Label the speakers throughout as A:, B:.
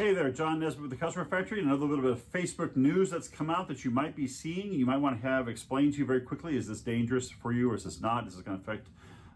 A: Hey there, John Nesbitt with the Customer Factory. Another little bit of Facebook news that's come out that you might be seeing. You might want to have explained to you very quickly. Is this dangerous for you or is this not? Is this going to affect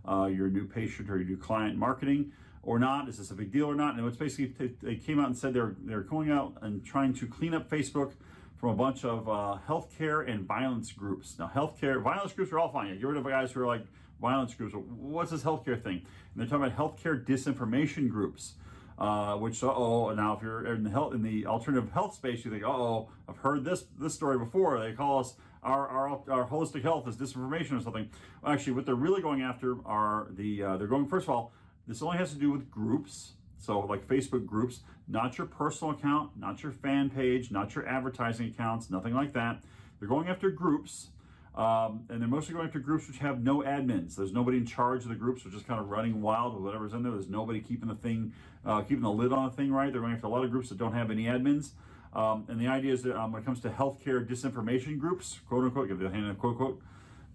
A: uh, your new patient or your new client marketing or not? Is this a big deal or not? And it's basically, they came out and said they're, they're going out and trying to clean up Facebook from a bunch of uh, healthcare and violence groups. Now, healthcare, violence groups are all fine. You get rid of guys who are like violence groups. What's this healthcare thing? And they're talking about healthcare disinformation groups. Uh, which oh now if you're in the health in the alternative health space you think oh I've heard this this story before. They call us our, our, our holistic health is disinformation or something. Well, actually what they're really going after are the uh, they're going first of all this only has to do with groups. So like Facebook groups not your personal account not your fan page not your advertising accounts nothing like that. They're going after groups um, and they're mostly going after groups which have no admins. There's nobody in charge of the groups. They're just kind of running wild with whatever's in there. There's nobody keeping the thing, uh, keeping the lid on the thing right. They're going after a lot of groups that don't have any admins. Um, and the idea is that um, when it comes to healthcare disinformation groups, quote unquote, give the hand in quote quote,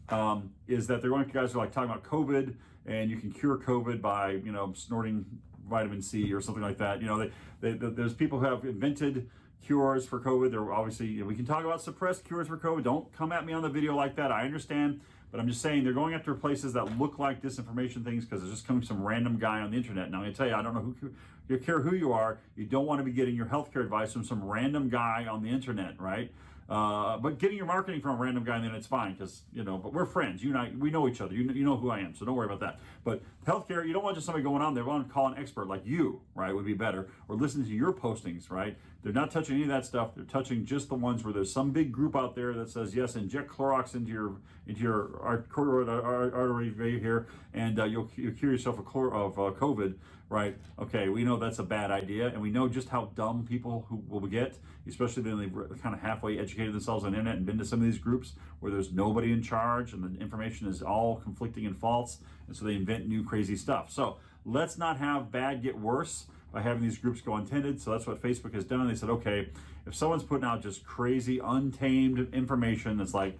A: um, is that they're going to guys who are like talking about COVID and you can cure COVID by you know snorting vitamin C or something like that. You know, they, they, they, there's people who have invented cures for COVID. There obviously we can talk about suppressed cures for COVID. Don't come at me on the video like that. I understand, but I'm just saying they're going after places that look like disinformation things because there's just coming some random guy on the internet. Now I'm to tell you, I don't know who you care who you are. You don't want to be getting your healthcare advice from some random guy on the internet, right? Uh, but getting your marketing from a random guy, then it's fine because you know. But we're friends. You and I, we know each other. You, you know who I am, so don't worry about that. But healthcare, you don't want just somebody going on there. want to call an expert like you, right? Would be better, or listen to your postings, right? They're not touching any of that stuff. They're touching just the ones where there's some big group out there that says yes, inject Clorox into your into your artery artery here, and uh, you'll, you'll cure yourself of, uh, COVID, right? Okay, we know that's a bad idea, and we know just how dumb people who will get, especially when they've kind of halfway educated educated themselves on the internet and been to some of these groups where there's nobody in charge and the information is all conflicting and false, and so they invent new crazy stuff. So let's not have bad get worse by having these groups go untended. So that's what Facebook has done. They said, okay, if someone's putting out just crazy, untamed information that's like,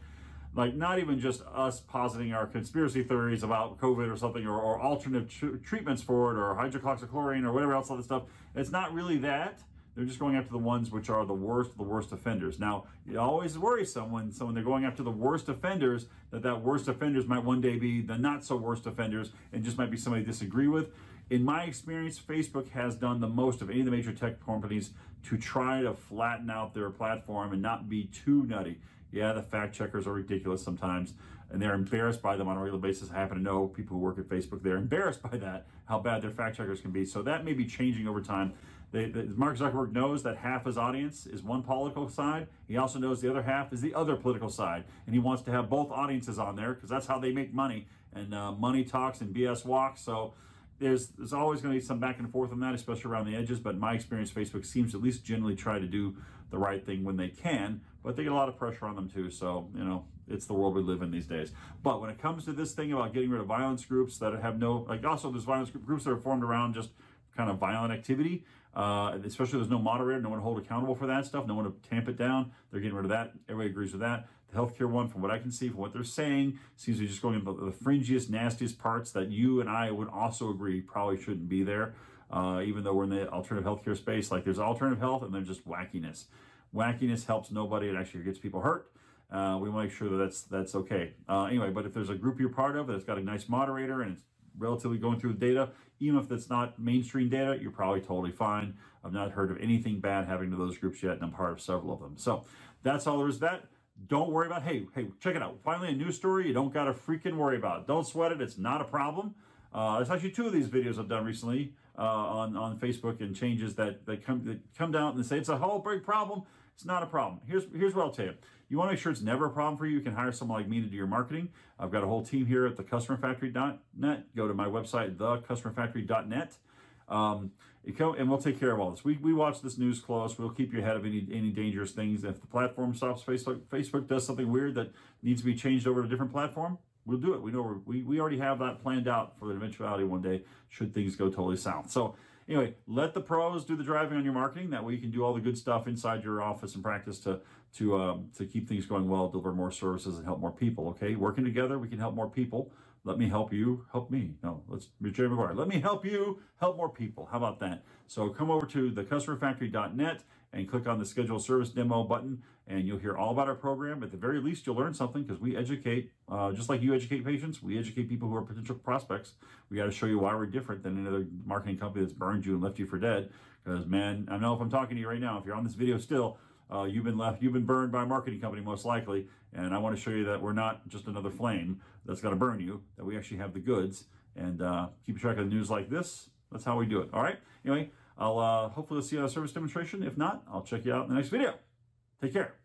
A: like not even just us positing our conspiracy theories about COVID or something, or, or alternate tr- treatments for it, or hydroxychloroquine, or whatever else, all this stuff. It's not really that. They're just going after the ones which are the worst, the worst offenders. Now, you always worry someone, so when they're going after the worst offenders, that that worst offenders might one day be the not so worst offenders and just might be somebody disagree with. In my experience, Facebook has done the most of any of the major tech companies to try to flatten out their platform and not be too nutty. Yeah, the fact checkers are ridiculous sometimes, and they're embarrassed by them on a regular basis. I happen to know people who work at Facebook, they're embarrassed by that, how bad their fact checkers can be. So that may be changing over time. They, the, Mark Zuckerberg knows that half his audience is one political side. He also knows the other half is the other political side, and he wants to have both audiences on there because that's how they make money. And uh, money talks and BS walks. So there's there's always going to be some back and forth on that, especially around the edges. But in my experience, Facebook seems to at least generally try to do the right thing when they can, but they get a lot of pressure on them too. So you know, it's the world we live in these days. But when it comes to this thing about getting rid of violence groups that have no, like also there's violence groups that are formed around just kind of violent activity. Uh, especially there's no moderator, no one to hold accountable for that stuff, no one to tamp it down. They're getting rid of that. Everybody agrees with that. The healthcare one, from what I can see, from what they're saying, seems to be just going into the fringiest, nastiest parts that you and I would also agree probably shouldn't be there. Uh, even though we're in the alternative healthcare space, like there's alternative health and there's just wackiness. Wackiness helps nobody. It actually gets people hurt. Uh, we want to make sure that that's that's okay. Uh, anyway, but if there's a group you're part of that's got a nice moderator and it's relatively going through the data, even if that's not mainstream data, you're probably totally fine. I've not heard of anything bad happening to those groups yet, and I'm part of several of them. So that's all there is that. Don't worry about, hey, hey, check it out. Finally, a news story you don't got to freaking worry about. Don't sweat it. It's not a problem. Uh, there's actually two of these videos I've done recently uh, on, on Facebook and changes that, that come that come down and they say it's a whole big problem. It's not a problem. Here's here's what I'll tell you. You want to make sure it's never a problem for you. You can hire someone like me to do your marketing. I've got a whole team here at thecustomerfactory.net. Go to my website, thecustomerfactory.net. Um, and we'll take care of all this. We, we watch this news close. We'll keep you ahead of any any dangerous things. If the platform stops, Facebook Facebook does something weird that needs to be changed over to a different platform, we'll do it. We know we we already have that planned out for the eventuality one day should things go totally south. So anyway, let the pros do the driving on your marketing. That way you can do all the good stuff inside your office and practice to to um, to keep things going well, deliver more services, and help more people. Okay, working together, we can help more people let me help you help me. No, let's be Jerry Maguire. Let me help you help more people. How about that? So come over to thecustomerfactory.net and click on the schedule service demo button and you'll hear all about our program. At the very least, you'll learn something because we educate, uh, just like you educate patients, we educate people who are potential prospects. We got to show you why we're different than another marketing company that's burned you and left you for dead. Because, man, I know if I'm talking to you right now, if you're on this video still, uh, you've been left, you've been burned by a marketing company most likely, and I want to show you that we're not just another flame that's going to burn you. That we actually have the goods, and uh, keep track of the news like this. That's how we do it. All right. Anyway, I'll uh, hopefully see you on a service demonstration. If not, I'll check you out in the next video. Take care.